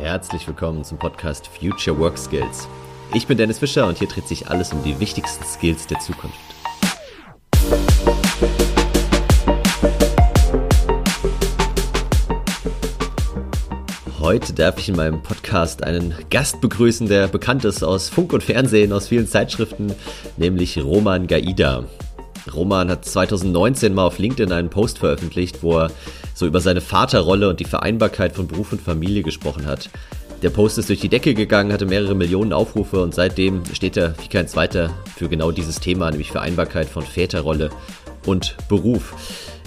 Herzlich willkommen zum Podcast Future Work Skills. Ich bin Dennis Fischer und hier dreht sich alles um die wichtigsten Skills der Zukunft. Heute darf ich in meinem Podcast einen Gast begrüßen, der bekannt ist aus Funk und Fernsehen, aus vielen Zeitschriften, nämlich Roman Gaida. Roman hat 2019 mal auf LinkedIn einen Post veröffentlicht, wo er so über seine Vaterrolle und die Vereinbarkeit von Beruf und Familie gesprochen hat. Der Post ist durch die Decke gegangen, hatte mehrere Millionen Aufrufe und seitdem steht er wie kein zweiter für genau dieses Thema, nämlich Vereinbarkeit von Väterrolle und Beruf.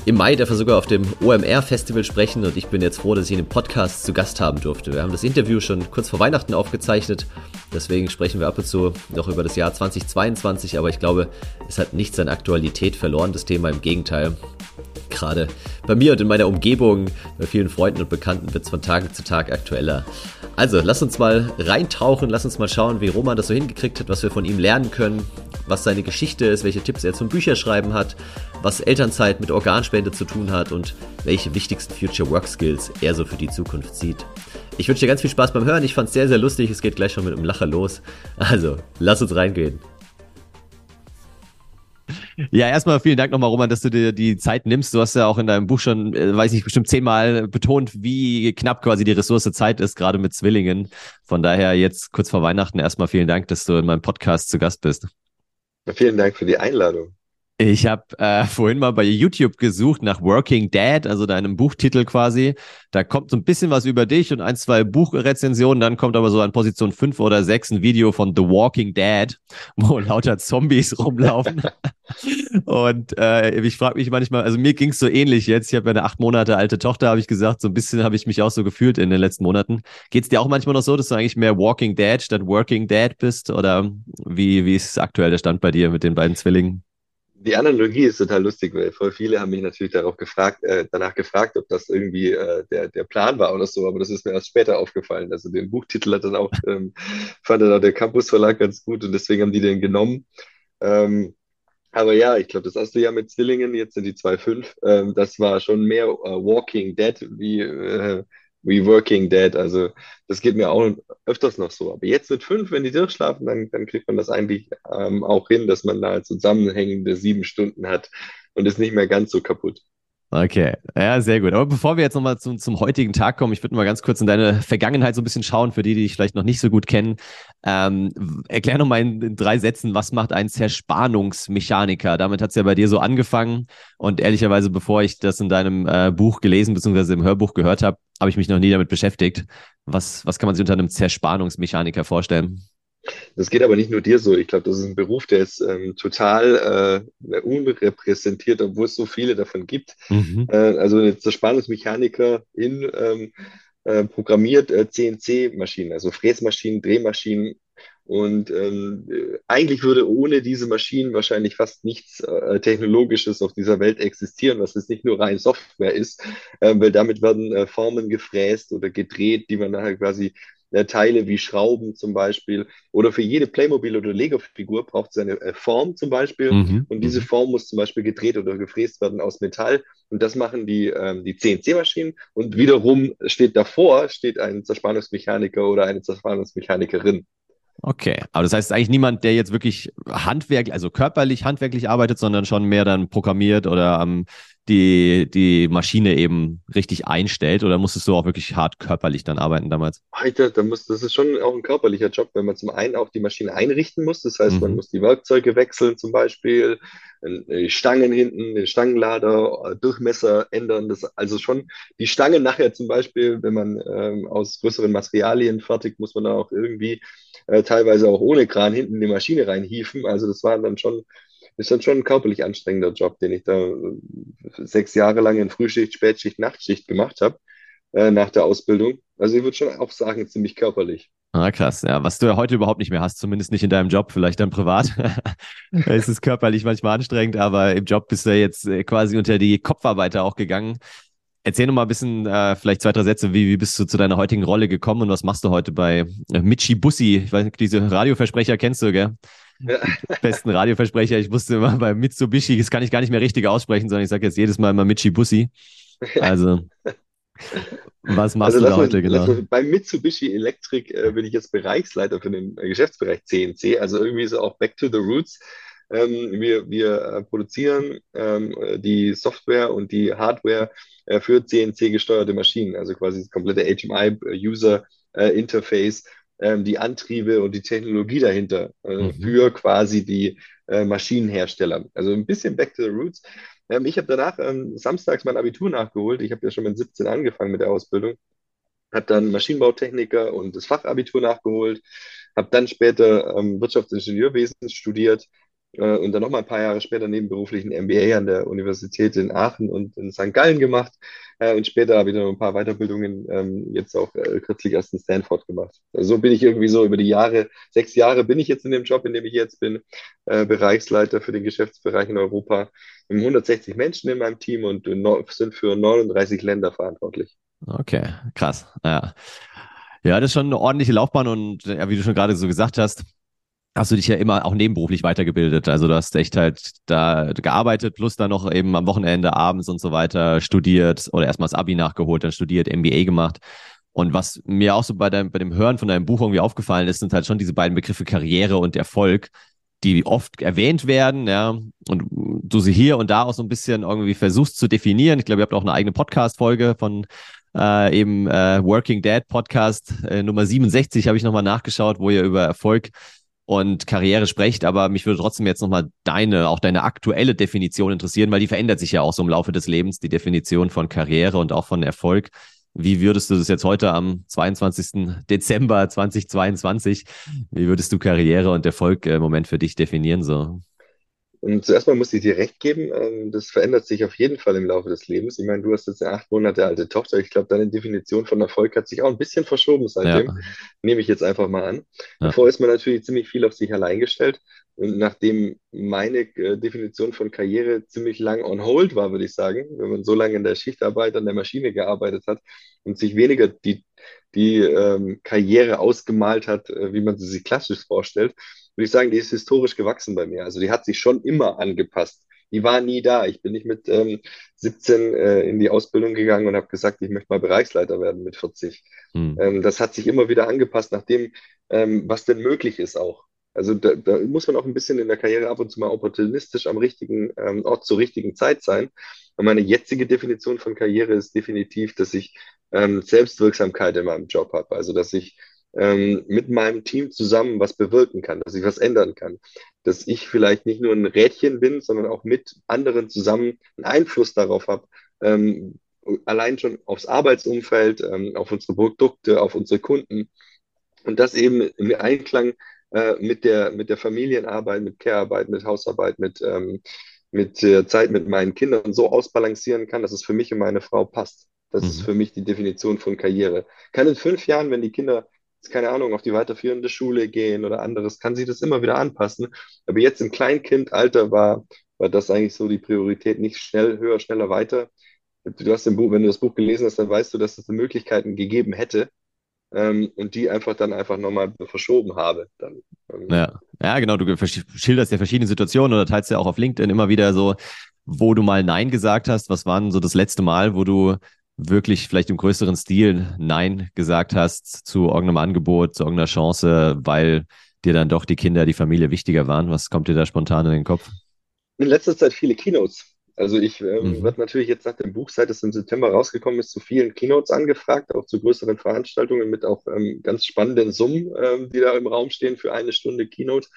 Im Mai darf er sogar auf dem OMR-Festival sprechen und ich bin jetzt froh, dass ich ihn im Podcast zu Gast haben durfte. Wir haben das Interview schon kurz vor Weihnachten aufgezeichnet, deswegen sprechen wir ab und zu noch über das Jahr 2022, aber ich glaube, es hat nichts an Aktualität verloren, das Thema im Gegenteil. Gerade bei mir und in meiner Umgebung, bei vielen Freunden und Bekannten wird es von Tag zu Tag aktueller. Also, lass uns mal reintauchen, lass uns mal schauen, wie Roman das so hingekriegt hat, was wir von ihm lernen können, was seine Geschichte ist, welche Tipps er zum Bücherschreiben hat, was Elternzeit mit Organspende zu tun hat und welche wichtigsten Future Work Skills er so für die Zukunft sieht. Ich wünsche dir ganz viel Spaß beim Hören. Ich fand es sehr, sehr lustig. Es geht gleich schon mit einem Lacher los. Also, lass uns reingehen. Ja, erstmal vielen Dank nochmal, Roman, dass du dir die Zeit nimmst. Du hast ja auch in deinem Buch schon, äh, weiß ich, bestimmt zehnmal betont, wie knapp quasi die Ressource Zeit ist, gerade mit Zwillingen. Von daher jetzt kurz vor Weihnachten erstmal vielen Dank, dass du in meinem Podcast zu Gast bist. Vielen Dank für die Einladung. Ich habe äh, vorhin mal bei YouTube gesucht nach Working Dad, also deinem Buchtitel quasi. Da kommt so ein bisschen was über dich und ein, zwei Buchrezensionen. Dann kommt aber so an Position fünf oder sechs ein Video von The Walking Dad, wo lauter Zombies rumlaufen. und äh, ich frage mich manchmal, also mir ging's so ähnlich jetzt. Ich habe ja eine acht Monate alte Tochter, habe ich gesagt. So ein bisschen habe ich mich auch so gefühlt in den letzten Monaten. Geht's dir auch manchmal noch so, dass du eigentlich mehr Walking Dad statt Working Dad bist? Oder wie, wie ist aktuell der Stand bei dir mit den beiden Zwillingen? Die Analogie ist total lustig, weil voll viele haben mich natürlich darauf gefragt, äh, danach gefragt, ob das irgendwie äh, der, der Plan war oder so, aber das ist mir erst später aufgefallen. Also den Buchtitel hat dann auch, ähm, fand dann auch der Campus Verlag ganz gut und deswegen haben die den genommen. Ähm, aber ja, ich glaube, das erste Jahr mit Zwillingen, jetzt sind die 2,5, ähm, das war schon mehr äh, Walking Dead wie äh, wie Working Dead. Also das geht mir auch öfters noch so. Aber jetzt mit fünf, wenn die durchschlafen, dann, dann kriegt man das eigentlich ähm, auch hin, dass man da zusammenhängende sieben Stunden hat und ist nicht mehr ganz so kaputt. Okay, ja, sehr gut. Aber bevor wir jetzt nochmal zum, zum heutigen Tag kommen, ich würde mal ganz kurz in deine Vergangenheit so ein bisschen schauen, für die, die dich vielleicht noch nicht so gut kennen. Ähm, erklär nochmal in, in drei Sätzen, was macht ein Zerspannungsmechaniker? Damit hat es ja bei dir so angefangen. Und ehrlicherweise, bevor ich das in deinem äh, Buch gelesen bzw. im Hörbuch gehört habe, habe ich mich noch nie damit beschäftigt. Was, was kann man sich unter einem Zerspannungsmechaniker vorstellen? Das geht aber nicht nur dir so. Ich glaube, das ist ein Beruf, der ist ähm, total äh, unrepräsentiert, obwohl es so viele davon gibt. Mhm. Äh, also eine Zerspannungsmechaniker in ähm, äh, programmiert äh, CNC-Maschinen, also Fräsmaschinen, Drehmaschinen. Und ähm, eigentlich würde ohne diese Maschinen wahrscheinlich fast nichts äh, Technologisches auf dieser Welt existieren, was jetzt nicht nur rein Software ist, äh, weil damit werden äh, Formen gefräst oder gedreht, die man nachher quasi äh, Teile wie Schrauben zum Beispiel. Oder für jede Playmobil- oder Lego-Figur braucht es eine äh, Form zum Beispiel. Mhm. Und diese mhm. Form muss zum Beispiel gedreht oder gefräst werden aus Metall. Und das machen die, ähm, die CNC-Maschinen. Und wiederum steht davor, steht ein Zerspannungsmechaniker oder eine Zerspannungsmechanikerin. Okay, aber das heißt eigentlich niemand, der jetzt wirklich handwerklich, also körperlich, handwerklich arbeitet, sondern schon mehr dann programmiert oder am die, die Maschine eben richtig einstellt oder musstest du auch wirklich hart körperlich dann arbeiten damals? Alter, da muss, das ist schon auch ein körperlicher Job, wenn man zum einen auch die Maschine einrichten muss. Das heißt, mhm. man muss die Werkzeuge wechseln zum Beispiel, Stangen hinten, den Stangenlader, äh, Durchmesser ändern. Das, also schon die Stangen nachher zum Beispiel, wenn man ähm, aus größeren Materialien fertigt, muss man dann auch irgendwie äh, teilweise auch ohne Kran hinten die Maschine reinhieven. Also das war dann schon ist dann schon ein körperlich anstrengender Job, den ich da äh, sechs Jahre lang in Frühschicht, Spätschicht, Nachtschicht gemacht habe äh, nach der Ausbildung. Also ich würde schon auch sagen, ziemlich körperlich. Ah, krass. Ja, was du ja heute überhaupt nicht mehr hast, zumindest nicht in deinem Job, vielleicht dann privat. es ist körperlich manchmal anstrengend, aber im Job bist du jetzt äh, quasi unter die Kopfarbeiter auch gegangen. Erzähl noch mal ein bisschen, äh, vielleicht zwei, drei Sätze, wie, wie bist du zu deiner heutigen Rolle gekommen und was machst du heute bei äh, Michi Bussi? Ich weiß nicht, diese Radioversprecher kennst du, gell? Ja. besten Radioversprecher. Ich wusste immer bei Mitsubishi, das kann ich gar nicht mehr richtig aussprechen, sondern ich sage jetzt jedes Mal immer Michi Bussi. Also Was machst also, du da heute genau? Mal, beim Mitsubishi Electric äh, bin ich jetzt Bereichsleiter für den äh, Geschäftsbereich CNC, also irgendwie so auch Back to the Roots. Ähm, wir wir äh, produzieren ähm, die Software und die Hardware äh, für CNC-gesteuerte Maschinen, also quasi das komplette HMI-User-Interface, äh, ähm, die Antriebe und die Technologie dahinter äh, mhm. für quasi die Maschinenhersteller. Also ein bisschen Back to the Roots. Ähm, ich habe danach ähm, samstags mein Abitur nachgeholt. Ich habe ja schon mit 17 angefangen mit der Ausbildung. Habe dann Maschinenbautechniker und das Fachabitur nachgeholt. Habe dann später ähm, Wirtschaftsingenieurwesen studiert äh, und dann noch mal ein paar Jahre später nebenberuflich ein MBA an der Universität in Aachen und in St. Gallen gemacht. Äh, und später habe ich noch ein paar Weiterbildungen ähm, jetzt auch äh, kürzlich erst in Stanford gemacht. Also so bin ich irgendwie so über die Jahre, sechs Jahre bin ich jetzt in dem Job, in dem ich jetzt bin, äh, Bereichsleiter für den Geschäftsbereich in Europa. Wir haben 160 Menschen in meinem Team und sind für 39 Länder verantwortlich. Okay, krass. Ja. Ja, das ist schon eine ordentliche Laufbahn und ja, wie du schon gerade so gesagt hast, hast du dich ja immer auch nebenberuflich weitergebildet. Also du hast echt halt da gearbeitet, plus dann noch eben am Wochenende, abends und so weiter studiert oder erstmal das Abi nachgeholt, dann studiert, MBA gemacht. Und was mir auch so bei, deinem, bei dem Hören von deinem Buch irgendwie aufgefallen ist, sind halt schon diese beiden Begriffe Karriere und Erfolg, die oft erwähnt werden, ja, und du sie hier und da auch so ein bisschen irgendwie versuchst zu definieren. Ich glaube, ihr habt auch eine eigene Podcast-Folge von äh, eben äh, Working Dad Podcast äh, Nummer 67 habe ich nochmal nachgeschaut, wo ihr über Erfolg und Karriere sprecht, aber mich würde trotzdem jetzt nochmal deine, auch deine aktuelle Definition interessieren, weil die verändert sich ja auch so im Laufe des Lebens, die Definition von Karriere und auch von Erfolg. Wie würdest du das jetzt heute am 22. Dezember 2022, wie würdest du Karriere und Erfolg im Moment für dich definieren so? Und zuerst mal muss ich dir recht geben, ähm, das verändert sich auf jeden Fall im Laufe des Lebens. Ich meine, du hast jetzt eine acht Monate alte Tochter. Ich glaube, deine Definition von Erfolg hat sich auch ein bisschen verschoben seitdem. Ja. Nehme ich jetzt einfach mal an. Ja. Davor ist man natürlich ziemlich viel auf sich allein gestellt. Und nachdem meine äh, Definition von Karriere ziemlich lang on hold war, würde ich sagen, wenn man so lange in der Schichtarbeit an der Maschine gearbeitet hat und sich weniger die, die ähm, Karriere ausgemalt hat, äh, wie man sie sich klassisch vorstellt, würde ich sagen, die ist historisch gewachsen bei mir. Also die hat sich schon immer angepasst. Die war nie da. Ich bin nicht mit ähm, 17 äh, in die Ausbildung gegangen und habe gesagt, ich möchte mal Bereichsleiter werden mit 40. Hm. Ähm, das hat sich immer wieder angepasst, nach dem, ähm, was denn möglich ist auch. Also da, da, muss man auch ein bisschen in der Karriere ab und zu mal opportunistisch am richtigen ähm, Ort zur richtigen Zeit sein. Und meine jetzige Definition von Karriere ist definitiv, dass ich ähm, Selbstwirksamkeit in meinem Job habe. Also dass ich ähm, mit meinem Team zusammen was bewirken kann, dass ich was ändern kann, dass ich vielleicht nicht nur ein Rädchen bin, sondern auch mit anderen zusammen einen Einfluss darauf habe, ähm, allein schon aufs Arbeitsumfeld, ähm, auf unsere Produkte, auf unsere Kunden und das eben im Einklang äh, mit der mit der Familienarbeit, mit Care-Arbeit, mit Hausarbeit, mit ähm, mit der Zeit mit meinen Kindern so ausbalancieren kann, dass es für mich und meine Frau passt. Das mhm. ist für mich die Definition von Karriere. Kann in fünf Jahren, wenn die Kinder keine Ahnung, auf die weiterführende Schule gehen oder anderes, kann sich das immer wieder anpassen. Aber jetzt im Kleinkindalter war, war das eigentlich so die Priorität, nicht schnell, höher, schneller, weiter. Du hast im Buch, wenn du das Buch gelesen hast, dann weißt du, dass es Möglichkeiten gegeben hätte ähm, und die einfach dann einfach nochmal verschoben habe. Dann, ähm. ja. ja, genau, du schilderst ja verschiedene Situationen oder teilst ja auch auf LinkedIn immer wieder so, wo du mal Nein gesagt hast. Was war denn so das letzte Mal, wo du wirklich vielleicht im größeren Stil Nein gesagt hast zu irgendeinem Angebot, zu irgendeiner Chance, weil dir dann doch die Kinder, die Familie wichtiger waren? Was kommt dir da spontan in den Kopf? In letzter Zeit viele Keynotes. Also ich ähm, mhm. werde natürlich jetzt nach dem Buch, seit es im September rausgekommen ist, zu vielen Keynotes angefragt, auch zu größeren Veranstaltungen mit auch ähm, ganz spannenden Summen, ähm, die da im Raum stehen für eine Stunde Keynote.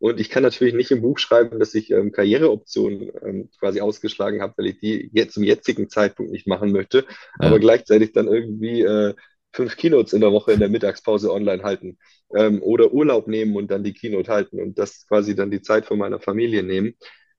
Und ich kann natürlich nicht im Buch schreiben, dass ich ähm, Karriereoptionen ähm, quasi ausgeschlagen habe, weil ich die jetzt zum jetzigen Zeitpunkt nicht machen möchte, ja. aber gleichzeitig dann irgendwie äh, fünf Keynotes in der Woche in der Mittagspause online halten ähm, oder Urlaub nehmen und dann die Keynote halten und das quasi dann die Zeit von meiner Familie nehmen.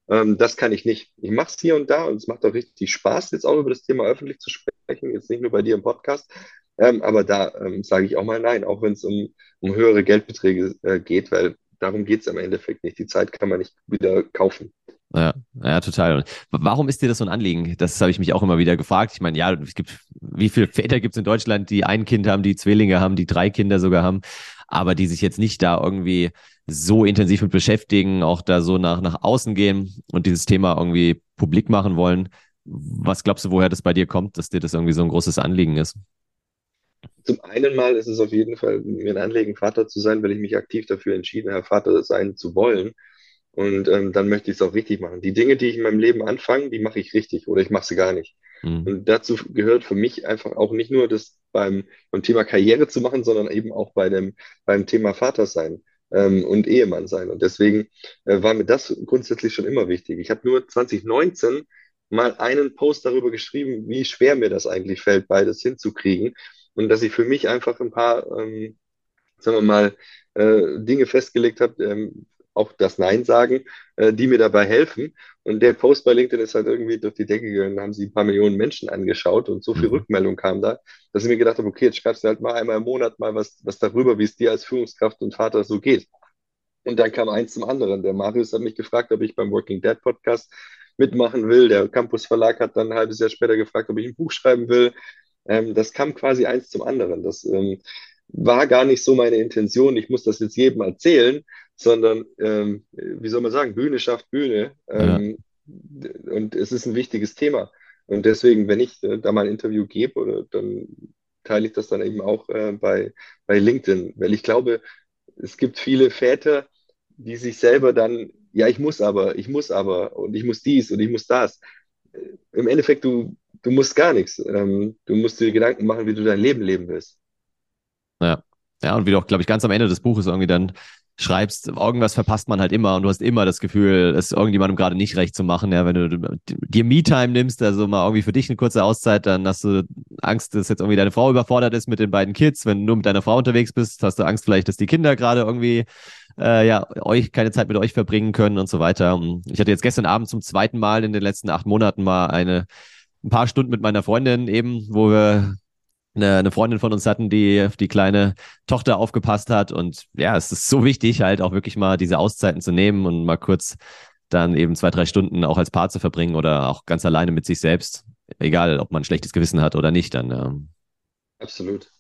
Ähm, das kann ich nicht. Ich mache es hier und da und es macht auch richtig Spaß, jetzt auch über das Thema öffentlich zu sprechen, jetzt nicht nur bei dir im Podcast. Ähm, aber da ähm, sage ich auch mal nein, auch wenn es um, um höhere Geldbeträge äh, geht, weil darum geht es im Endeffekt nicht. Die Zeit kann man nicht wieder kaufen. Ja, ja, total. Und warum ist dir das so ein Anliegen? Das habe ich mich auch immer wieder gefragt. Ich meine, ja, es gibt, wie viele Väter gibt es in Deutschland, die ein Kind haben, die Zwillinge haben, die drei Kinder sogar haben, aber die sich jetzt nicht da irgendwie so intensiv mit beschäftigen, auch da so nach, nach außen gehen und dieses Thema irgendwie publik machen wollen. was glaubst du, woher das bei dir kommt, dass dir das irgendwie so ein großes Anliegen ist? Zum einen mal ist es auf jeden Fall mir ein Anliegen, Vater zu sein, weil ich mich aktiv dafür entschieden habe, Vater sein zu wollen. Und ähm, dann möchte ich es auch richtig machen. Die Dinge, die ich in meinem Leben anfange, die mache ich richtig oder ich mache sie gar nicht. Mhm. Und dazu gehört für mich einfach auch nicht nur das beim, beim Thema Karriere zu machen, sondern eben auch bei dem, beim Thema Vater sein ähm, und Ehemann sein. Und deswegen äh, war mir das grundsätzlich schon immer wichtig. Ich habe nur 2019 mal einen Post darüber geschrieben, wie schwer mir das eigentlich fällt, beides hinzukriegen. Und dass ich für mich einfach ein paar, ähm, sagen wir mal, äh, Dinge festgelegt habe, ähm, auch das Nein sagen, äh, die mir dabei helfen. Und der Post bei LinkedIn ist halt irgendwie durch die Decke gegangen, haben sie ein paar Millionen Menschen angeschaut und so viel mhm. Rückmeldung kam da, dass ich mir gedacht habe, okay, jetzt schreibst du halt mal einmal im Monat mal was, was darüber, wie es dir als Führungskraft und Vater so geht. Und dann kam eins zum anderen. Der Marius hat mich gefragt, ob ich beim Working Dead Podcast mitmachen will. Der Campus Verlag hat dann ein halbes Jahr später gefragt, ob ich ein Buch schreiben will. Ähm, das kam quasi eins zum anderen. Das ähm, war gar nicht so meine Intention. Ich muss das jetzt jedem erzählen, sondern, ähm, wie soll man sagen, Bühne schafft Bühne. Ähm, ja. Und es ist ein wichtiges Thema. Und deswegen, wenn ich äh, da mal ein Interview gebe, oder, dann teile ich das dann eben auch äh, bei, bei LinkedIn, weil ich glaube, es gibt viele Väter, die sich selber dann, ja, ich muss aber, ich muss aber und ich muss dies und ich muss das. Im Endeffekt, du, du musst gar nichts. Ähm, du musst dir Gedanken machen, wie du dein Leben leben willst. Ja. Ja, und wie du auch, glaube ich, ganz am Ende des Buches irgendwie dann schreibst, irgendwas verpasst man halt immer und du hast immer das Gefühl, es irgendjemandem gerade nicht recht zu machen. Ja, wenn du dir Me-Time nimmst, also mal irgendwie für dich eine kurze Auszeit, dann hast du Angst, dass jetzt irgendwie deine Frau überfordert ist mit den beiden Kids. Wenn du nur mit deiner Frau unterwegs bist, hast du Angst vielleicht, dass die Kinder gerade irgendwie äh, ja, euch keine Zeit mit euch verbringen können und so weiter. Ich hatte jetzt gestern Abend zum zweiten Mal in den letzten acht Monaten mal eine ein paar Stunden mit meiner Freundin eben, wo wir eine, eine Freundin von uns hatten, die auf die kleine Tochter aufgepasst hat. Und ja, es ist so wichtig, halt auch wirklich mal diese Auszeiten zu nehmen und mal kurz dann eben zwei, drei Stunden auch als Paar zu verbringen oder auch ganz alleine mit sich selbst. Egal, ob man ein schlechtes Gewissen hat oder nicht, dann. Ja. Absolut.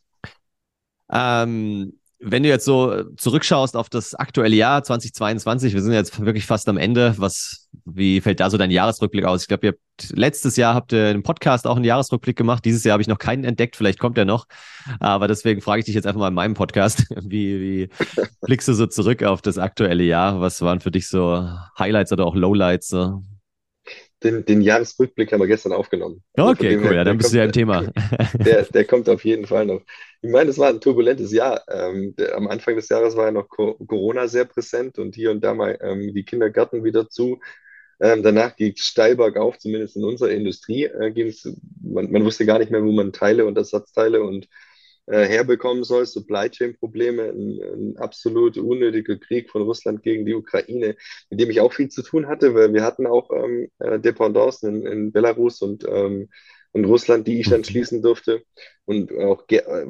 Ähm, wenn du jetzt so zurückschaust auf das aktuelle Jahr 2022, wir sind jetzt wirklich fast am Ende. Was, wie fällt da so dein Jahresrückblick aus? Ich glaube, ihr habt letztes Jahr habt ihr im Podcast auch einen Jahresrückblick gemacht. Dieses Jahr habe ich noch keinen entdeckt. Vielleicht kommt er noch. Aber deswegen frage ich dich jetzt einfach mal in meinem Podcast. Wie, wie blickst du so zurück auf das aktuelle Jahr? Was waren für dich so Highlights oder auch Lowlights? So? Den, den Jahresrückblick haben wir gestern aufgenommen. Also okay, cool, ja, dann bist kommt, du ja im Thema. Der, der kommt auf jeden Fall noch. Ich meine, es war ein turbulentes Jahr. Ähm, der, am Anfang des Jahres war ja noch Corona sehr präsent und hier und da mal ähm, die Kindergärten wieder zu. Ähm, danach ging es steil bergauf, zumindest in unserer Industrie. Äh, man, man wusste gar nicht mehr, wo man Teile und Ersatzteile und äh, herbekommen soll, Supply Chain Probleme, ein, ein, absolut unnötiger Krieg von Russland gegen die Ukraine, mit dem ich auch viel zu tun hatte, weil wir hatten auch ähm, äh, Dependancen in, in, Belarus und, ähm, und Russland, die ich dann schließen durfte und auch äh,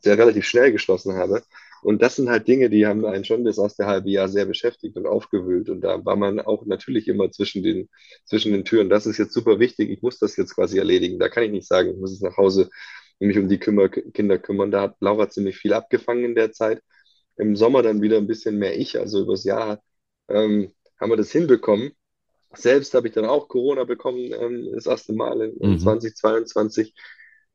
sehr relativ schnell geschlossen habe. Und das sind halt Dinge, die haben einen schon das erste halbe Jahr sehr beschäftigt und aufgewühlt. Und da war man auch natürlich immer zwischen den, zwischen den Türen. Das ist jetzt super wichtig. Ich muss das jetzt quasi erledigen. Da kann ich nicht sagen, ich muss es nach Hause mich um die Kümmer, Kinder kümmern. Da hat Laura ziemlich viel abgefangen in der Zeit. Im Sommer dann wieder ein bisschen mehr ich. Also übers Jahr ähm, haben wir das hinbekommen. Selbst habe ich dann auch Corona bekommen, ähm, das erste Mal in, in mhm. 2022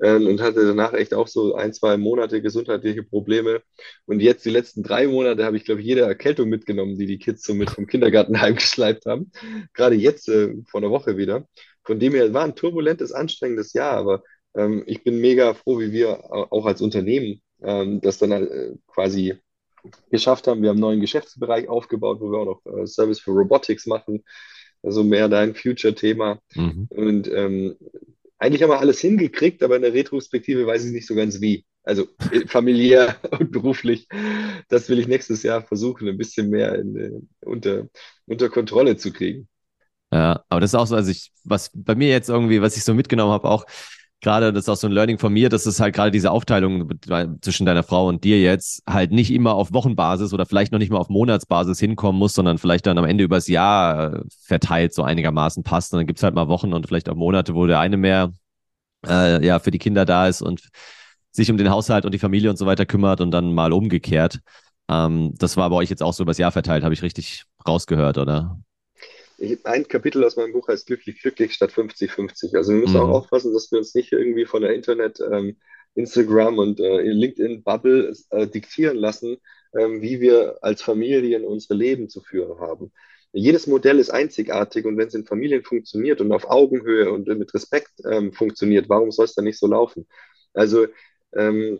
ähm, und hatte danach echt auch so ein, zwei Monate gesundheitliche Probleme. Und jetzt die letzten drei Monate habe ich, glaube ich, jede Erkältung mitgenommen, die die Kids so mit vom Kindergarten heimgeschleift haben. Gerade jetzt äh, vor einer Woche wieder. Von dem her war ein turbulentes, anstrengendes Jahr, aber ähm, ich bin mega froh, wie wir auch als Unternehmen ähm, das dann äh, quasi geschafft haben. Wir haben einen neuen Geschäftsbereich aufgebaut, wo wir auch noch äh, Service für Robotics machen. Also mehr dein Future-Thema. Mhm. Und ähm, eigentlich haben wir alles hingekriegt, aber in der Retrospektive weiß ich nicht so ganz wie. Also äh, familiär und beruflich, das will ich nächstes Jahr versuchen, ein bisschen mehr in, äh, unter, unter Kontrolle zu kriegen. Ja, aber das ist auch so, also ich, was bei mir jetzt irgendwie, was ich so mitgenommen habe, auch gerade, das ist auch so ein Learning von mir, dass es halt gerade diese Aufteilung zwischen deiner Frau und dir jetzt halt nicht immer auf Wochenbasis oder vielleicht noch nicht mal auf Monatsbasis hinkommen muss, sondern vielleicht dann am Ende übers Jahr äh, verteilt so einigermaßen passt. Und dann gibt's halt mal Wochen und vielleicht auch Monate, wo der eine mehr äh, ja für die Kinder da ist und sich um den Haushalt und die Familie und so weiter kümmert und dann mal umgekehrt. Ähm, das war bei euch jetzt auch so übers Jahr verteilt, habe ich richtig rausgehört, oder? Ich, ein Kapitel aus meinem Buch heißt Glücklich, glücklich statt 50-50. Also wir müssen mhm. auch aufpassen, dass wir uns nicht irgendwie von der Internet, ähm, Instagram und äh, LinkedIn-Bubble äh, diktieren lassen, ähm, wie wir als Familien unsere Leben zu führen haben. Jedes Modell ist einzigartig und wenn es in Familien funktioniert und auf Augenhöhe und mit Respekt ähm, funktioniert, warum soll es dann nicht so laufen? Also ähm,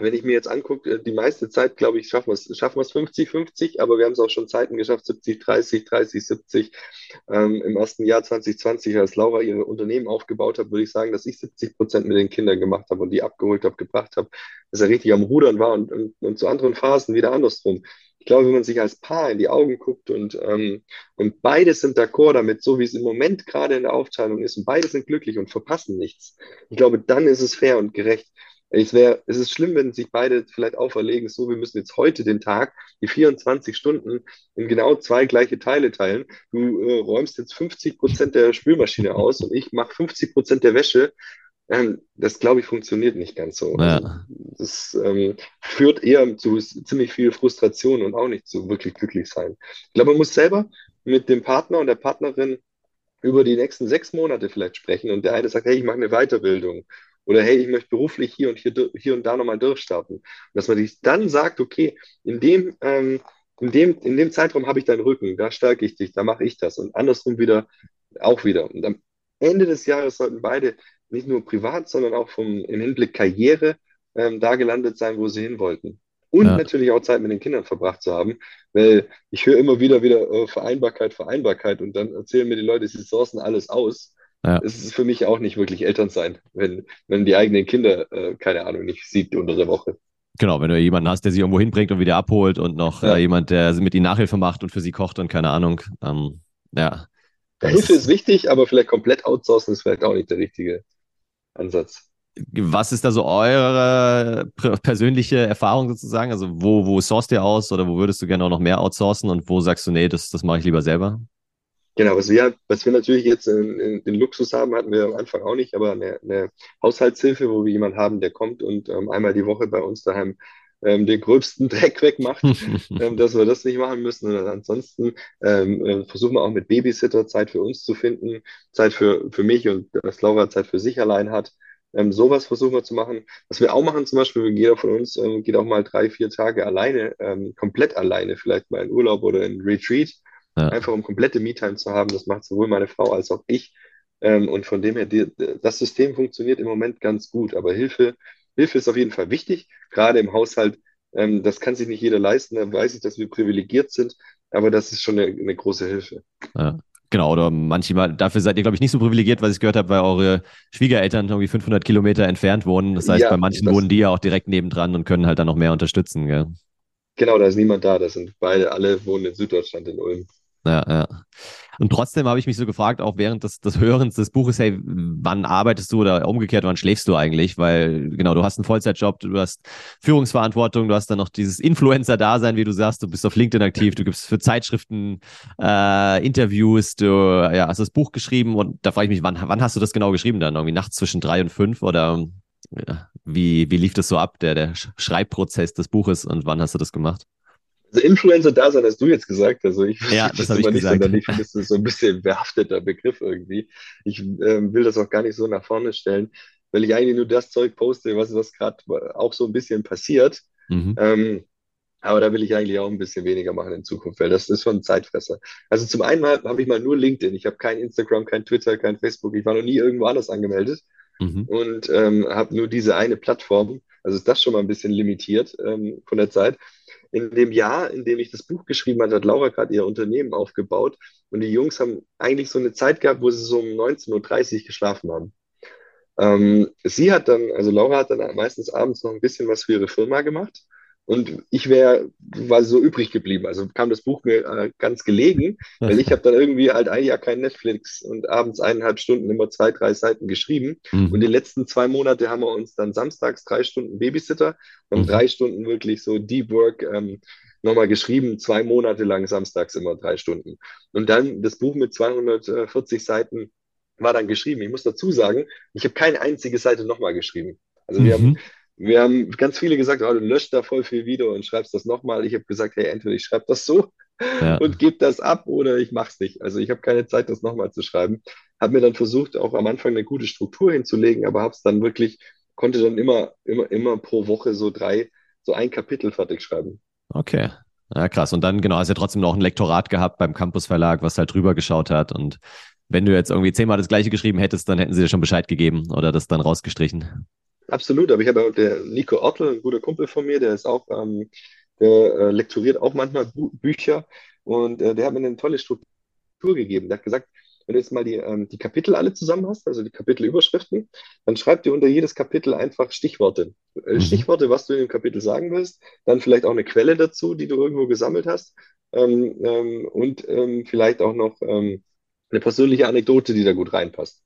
wenn ich mir jetzt angucke, äh, die meiste Zeit, glaube ich, schaffen wir es schaffen 50-50, aber wir haben es auch schon Zeiten geschafft, 70-30, 30-70. Ähm, Im ersten Jahr 2020, als Laura ihre Unternehmen aufgebaut hat, würde ich sagen, dass ich 70 Prozent mit den Kindern gemacht habe und die abgeholt habe, gebracht habe, dass er richtig am Rudern war und, und, und zu anderen Phasen wieder andersrum. Ich glaube, wenn man sich als Paar in die Augen guckt und, ähm, und beide sind d'accord damit, so wie es im Moment gerade in der Aufteilung ist, und beide sind glücklich und verpassen nichts, ich glaube, dann ist es fair und gerecht. Es, wär, es ist schlimm, wenn sich beide vielleicht auferlegen, so, wir müssen jetzt heute den Tag, die 24 Stunden, in genau zwei gleiche Teile teilen. Du äh, räumst jetzt 50 Prozent der Spülmaschine aus und ich mache 50 Prozent der Wäsche. Ähm, das, glaube ich, funktioniert nicht ganz so. Ja. Also, das ähm, führt eher zu ziemlich viel Frustration und auch nicht zu wirklich glücklich sein. Ich glaube, man muss selber mit dem Partner und der Partnerin über die nächsten sechs Monate vielleicht sprechen und der eine sagt, hey, ich mache eine Weiterbildung oder hey, ich möchte beruflich hier und hier, hier und da nochmal durchstarten. Und dass man sich dann sagt, okay, in dem, ähm, in dem, in dem Zeitraum habe ich deinen Rücken, da stärke ich dich, da mache ich das und andersrum wieder auch wieder. Und am Ende des Jahres sollten beide nicht nur privat, sondern auch vom, im Hinblick Karriere ähm, da gelandet sein, wo sie hin wollten. Und ja. natürlich auch Zeit mit den Kindern verbracht zu haben, weil ich höre immer wieder wieder äh, Vereinbarkeit, Vereinbarkeit und dann erzählen mir die Leute, sie sourcen alles aus. Ja. Es ist für mich auch nicht wirklich Elternsein, wenn, wenn die eigenen Kinder, äh, keine Ahnung, nicht sieht unter der Woche. Genau, wenn du jemanden hast, der sie irgendwo hinbringt und wieder abholt und noch ja. äh, jemand, der mit ihnen Nachhilfe macht und für sie kocht und keine Ahnung. Ähm, ja. Hilfe ist wichtig, aber vielleicht komplett outsourcen ist vielleicht auch nicht der richtige Ansatz. Was ist da so eure persönliche Erfahrung sozusagen? Also wo, wo sourced ihr aus oder wo würdest du gerne auch noch mehr outsourcen und wo sagst du, nee, das, das mache ich lieber selber? Genau, was wir, was wir natürlich jetzt in, in, den Luxus haben, hatten wir am Anfang auch nicht, aber eine, eine Haushaltshilfe, wo wir jemanden haben, der kommt und ähm, einmal die Woche bei uns daheim ähm, den gröbsten Dreck wegmacht, ähm, dass wir das nicht machen müssen. Und ansonsten ähm, äh, versuchen wir auch mit Babysitter Zeit für uns zu finden, Zeit für, für mich und dass Laura Zeit für sich allein hat. Ähm, sowas versuchen wir zu machen. Was wir auch machen, zum Beispiel, jeder von uns ähm, geht auch mal drei, vier Tage alleine, ähm, komplett alleine, vielleicht mal in Urlaub oder in Retreat ja. Einfach um komplette Me-Time zu haben, das macht sowohl meine Frau als auch ich. Ähm, und von dem her, die, das System funktioniert im Moment ganz gut. Aber Hilfe, Hilfe ist auf jeden Fall wichtig, gerade im Haushalt. Ähm, das kann sich nicht jeder leisten. Da weiß ich, dass wir privilegiert sind, aber das ist schon eine, eine große Hilfe. Ja. Genau, oder manchmal, dafür seid ihr, glaube ich, nicht so privilegiert, was ich gehört habe, weil eure Schwiegereltern irgendwie 500 Kilometer entfernt wohnen. Das heißt, ja, bei manchen wohnen die ja auch direkt nebendran und können halt dann noch mehr unterstützen. Gell? Genau, da ist niemand da. Das sind beide, alle wohnen in Süddeutschland, in Ulm. Ja, ja. Und trotzdem habe ich mich so gefragt, auch während des, des Hörens des Buches, hey, wann arbeitest du oder umgekehrt, wann schläfst du eigentlich? Weil, genau, du hast einen Vollzeitjob, du hast Führungsverantwortung, du hast dann noch dieses Influencer-Dasein, wie du sagst, du bist auf LinkedIn aktiv, du gibst für Zeitschriften äh, Interviews, du ja, hast das Buch geschrieben und da frage ich mich, wann, wann hast du das genau geschrieben dann? Irgendwie nachts zwischen drei und fünf oder ja, wie, wie lief das so ab, der, der Schreibprozess des Buches und wann hast du das gemacht? Also Influencer-Dasein hast du jetzt gesagt. Also ich ja, das habe ich gesagt. Nicht, ich finde, das ist so ein bisschen behafteter Begriff irgendwie. Ich ähm, will das auch gar nicht so nach vorne stellen, weil ich eigentlich nur das Zeug poste, was, was gerade auch so ein bisschen passiert. Mhm. Ähm, aber da will ich eigentlich auch ein bisschen weniger machen in Zukunft, weil das ist schon ein Zeitfresser. Also zum einen habe ich mal nur LinkedIn. Ich habe kein Instagram, kein Twitter, kein Facebook. Ich war noch nie irgendwo anders angemeldet mhm. und ähm, habe nur diese eine Plattform. Also ist das schon mal ein bisschen limitiert ähm, von der Zeit. In dem Jahr, in dem ich das Buch geschrieben habe, hat Laura gerade ihr Unternehmen aufgebaut. Und die Jungs haben eigentlich so eine Zeit gehabt, wo sie so um 19.30 Uhr geschlafen haben. Ähm, sie hat dann, also Laura hat dann meistens abends noch ein bisschen was für ihre Firma gemacht und ich wäre war so übrig geblieben. Also kam das Buch mir äh, ganz gelegen, weil ich habe dann irgendwie halt ein Jahr kein Netflix und abends eineinhalb Stunden immer zwei, drei Seiten geschrieben. Mhm. Und die letzten zwei Monate haben wir uns dann samstags drei Stunden Babysitter und mhm. drei Stunden wirklich so Deep Work ähm, nochmal geschrieben, zwei Monate lang samstags immer drei Stunden. Und dann das Buch mit 240 Seiten war dann geschrieben. Ich muss dazu sagen, ich habe keine einzige Seite nochmal geschrieben. Also wir mhm. haben wir haben ganz viele gesagt, oh, du löscht da voll viel Video und schreibst das nochmal. Ich habe gesagt, hey, entweder ich schreibe das so ja. und gebe das ab oder ich mache es nicht. Also ich habe keine Zeit, das nochmal zu schreiben. Habe mir dann versucht, auch am Anfang eine gute Struktur hinzulegen, aber habe es dann wirklich, konnte dann immer, immer, immer pro Woche so drei, so ein Kapitel fertig schreiben. Okay. Ja, krass. Und dann, genau, hast du ja trotzdem noch ein Lektorat gehabt beim Campus Verlag, was halt drüber geschaut hat. Und wenn du jetzt irgendwie zehnmal das gleiche geschrieben hättest, dann hätten sie dir schon Bescheid gegeben oder das dann rausgestrichen. Absolut, aber ich habe auch der Nico Ottel, ein guter Kumpel von mir, der ist auch, ähm, der äh, lektoriert auch manchmal Bu Bücher und äh, der hat mir eine tolle Struktur gegeben. Der hat gesagt, wenn du jetzt mal die, ähm, die Kapitel alle zusammen hast, also die Kapitelüberschriften, dann schreib dir unter jedes Kapitel einfach Stichworte. Äh, mhm. Stichworte, was du in dem Kapitel sagen willst, dann vielleicht auch eine Quelle dazu, die du irgendwo gesammelt hast ähm, ähm, und ähm, vielleicht auch noch ähm, eine persönliche Anekdote, die da gut reinpasst.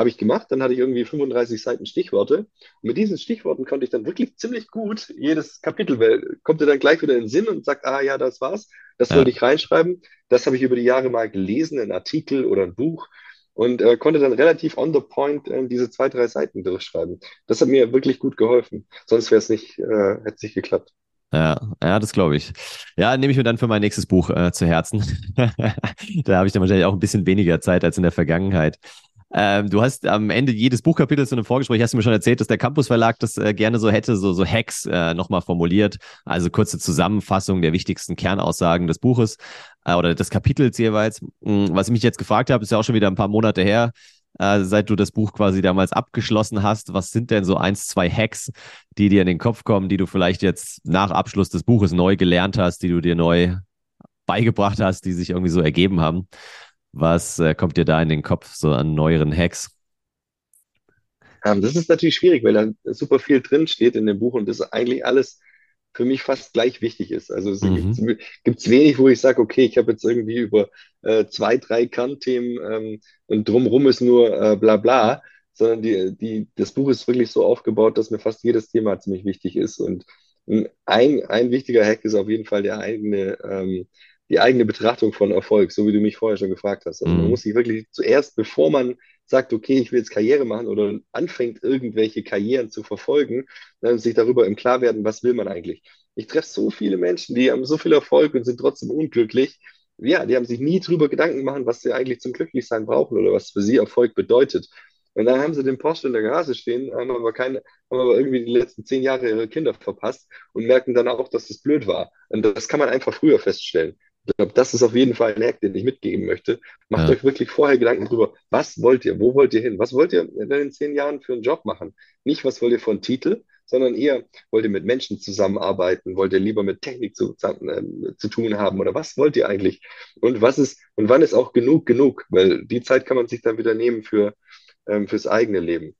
Habe ich gemacht, dann hatte ich irgendwie 35 Seiten Stichworte. Und mit diesen Stichworten konnte ich dann wirklich ziemlich gut jedes Kapitel, weil kommt dir dann gleich wieder in den Sinn und sagt, ah ja, das war's, das ja. wollte ich reinschreiben. Das habe ich über die Jahre mal gelesen, ein Artikel oder ein Buch und äh, konnte dann relativ on the point äh, diese zwei, drei Seiten durchschreiben. Das hat mir wirklich gut geholfen. Sonst wäre es nicht, äh, hätte es nicht geklappt. Ja, ja, das glaube ich. Ja, nehme ich mir dann für mein nächstes Buch äh, zu Herzen. da habe ich dann wahrscheinlich auch ein bisschen weniger Zeit als in der Vergangenheit. Ähm, du hast am Ende jedes Buchkapitels in einem Vorgespräch, hast du mir schon erzählt, dass der Campus Verlag das äh, gerne so hätte, so, so Hacks äh, nochmal formuliert. Also kurze Zusammenfassung der wichtigsten Kernaussagen des Buches äh, oder des Kapitels jeweils. Hm, was ich mich jetzt gefragt habe, ist ja auch schon wieder ein paar Monate her, äh, seit du das Buch quasi damals abgeschlossen hast. Was sind denn so eins, zwei Hacks, die dir in den Kopf kommen, die du vielleicht jetzt nach Abschluss des Buches neu gelernt hast, die du dir neu beigebracht hast, die sich irgendwie so ergeben haben? Was äh, kommt dir da in den Kopf so an neueren Hacks? Ähm, das ist natürlich schwierig, weil da super viel drin steht in dem Buch und das eigentlich alles für mich fast gleich wichtig ist. Also es mhm. gibt es wenig, wo ich sage, okay, ich habe jetzt irgendwie über äh, zwei, drei Kernthemen ähm, und drumherum ist nur äh, bla bla, sondern die, die, das Buch ist wirklich so aufgebaut, dass mir fast jedes Thema ziemlich wichtig ist. Und ein, ein wichtiger Hack ist auf jeden Fall der eigene ähm, die eigene Betrachtung von Erfolg, so wie du mich vorher schon gefragt hast. Also mhm. man muss sich wirklich zuerst, bevor man sagt, okay, ich will jetzt Karriere machen oder anfängt, irgendwelche Karrieren zu verfolgen, dann sich darüber im Klar werden, was will man eigentlich. Ich treffe so viele Menschen, die haben so viel Erfolg und sind trotzdem unglücklich. Ja, die haben sich nie darüber Gedanken machen, was sie eigentlich zum Glücklichsein brauchen oder was für sie Erfolg bedeutet. Und dann haben sie den Porsche in der Garage stehen, haben aber, keine, haben aber irgendwie die letzten zehn Jahre ihre Kinder verpasst und merken dann auch, dass das blöd war. Und das kann man einfach früher feststellen. Ich glaube, das ist auf jeden Fall ein Hack, den ich mitgeben möchte. Macht ja. euch wirklich vorher Gedanken darüber, was wollt ihr, wo wollt ihr hin, was wollt ihr in zehn Jahren für einen Job machen? Nicht, was wollt ihr von Titel, sondern eher, wollt ihr mit Menschen zusammenarbeiten, wollt ihr lieber mit Technik zu, äh, zu tun haben oder was wollt ihr eigentlich? Und was ist, und wann ist auch genug genug? Weil die Zeit kann man sich dann wieder nehmen für, ähm, fürs eigene Leben.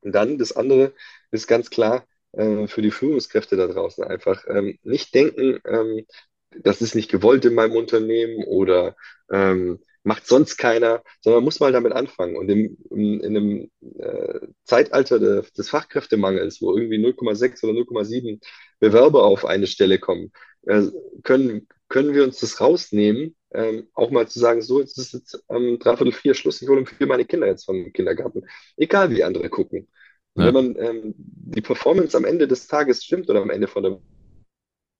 Und dann das andere ist ganz klar, äh, für die Führungskräfte da draußen einfach ähm, nicht denken, ähm, das ist nicht gewollt in meinem Unternehmen oder ähm, macht sonst keiner, sondern man muss mal damit anfangen. Und im, in, in einem äh, Zeitalter de, des Fachkräftemangels, wo irgendwie 0,6 oder 0,7 Bewerber auf eine Stelle kommen, äh, können, können wir uns das rausnehmen, ähm, auch mal zu sagen, so, jetzt ist jetzt ähm, dreiviertel vier Schluss, ich hole für meine Kinder jetzt vom Kindergarten. Egal wie andere gucken. Ja. Wenn man ähm, die Performance am Ende des Tages stimmt oder am Ende von der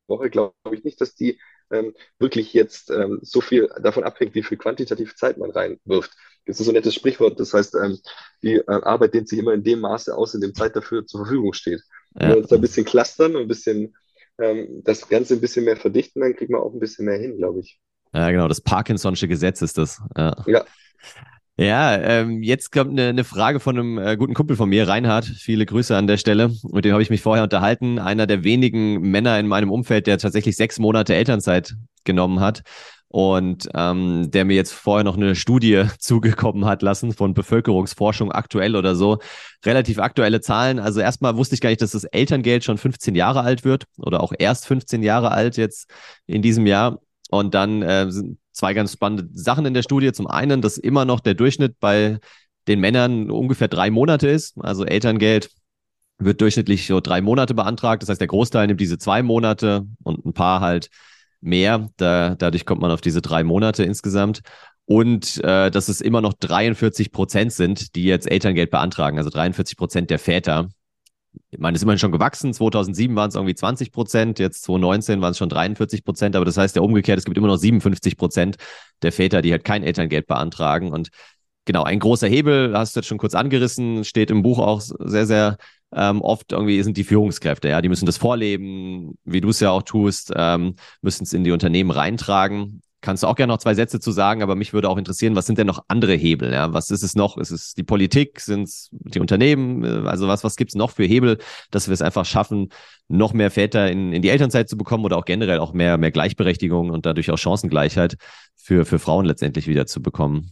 Woche glaube ich nicht, dass die ähm, wirklich jetzt ähm, so viel davon abhängt, wie viel quantitative Zeit man reinwirft. Das ist so ein nettes Sprichwort, das heißt, ähm, die äh, Arbeit dehnt sich immer in dem Maße aus, in dem Zeit dafür zur Verfügung steht. Ja. Wenn wir uns da ein bisschen clustern und ein bisschen ähm, das Ganze ein bisschen mehr verdichten, dann kriegt man auch ein bisschen mehr hin, glaube ich. Ja, genau, das Parkinson'sche Gesetz ist das. Ja. ja. Ja, ähm, jetzt kommt eine, eine Frage von einem äh, guten Kumpel von mir, Reinhard. Viele Grüße an der Stelle. Mit dem habe ich mich vorher unterhalten. Einer der wenigen Männer in meinem Umfeld, der tatsächlich sechs Monate Elternzeit genommen hat und ähm, der mir jetzt vorher noch eine Studie zugekommen hat lassen von Bevölkerungsforschung aktuell oder so. Relativ aktuelle Zahlen. Also erstmal wusste ich gar nicht, dass das Elterngeld schon 15 Jahre alt wird oder auch erst 15 Jahre alt jetzt in diesem Jahr. Und dann äh, sind zwei ganz spannende Sachen in der Studie. Zum einen, dass immer noch der Durchschnitt bei den Männern ungefähr drei Monate ist. Also Elterngeld wird durchschnittlich so drei Monate beantragt. Das heißt, der Großteil nimmt diese zwei Monate und ein paar halt mehr. Da, dadurch kommt man auf diese drei Monate insgesamt. Und äh, dass es immer noch 43 Prozent sind, die jetzt Elterngeld beantragen. Also 43 Prozent der Väter ich meine, es ist immerhin schon gewachsen. 2007 waren es irgendwie 20 Prozent, jetzt 2019 waren es schon 43 Prozent, aber das heißt ja umgekehrt, es gibt immer noch 57 Prozent der Väter, die halt kein Elterngeld beantragen. Und genau, ein großer Hebel, hast du jetzt schon kurz angerissen, steht im Buch auch sehr, sehr ähm, oft irgendwie sind die Führungskräfte, ja, die müssen das vorleben, wie du es ja auch tust, ähm, müssen es in die Unternehmen reintragen. Kannst du auch gerne noch zwei Sätze zu sagen, aber mich würde auch interessieren, was sind denn noch andere Hebel? Ja? Was ist es noch? Ist es die Politik? Sind es die Unternehmen? Also was, was gibt es noch für Hebel, dass wir es einfach schaffen, noch mehr Väter in, in die Elternzeit zu bekommen oder auch generell auch mehr, mehr Gleichberechtigung und dadurch auch Chancengleichheit für, für Frauen letztendlich wieder zu bekommen?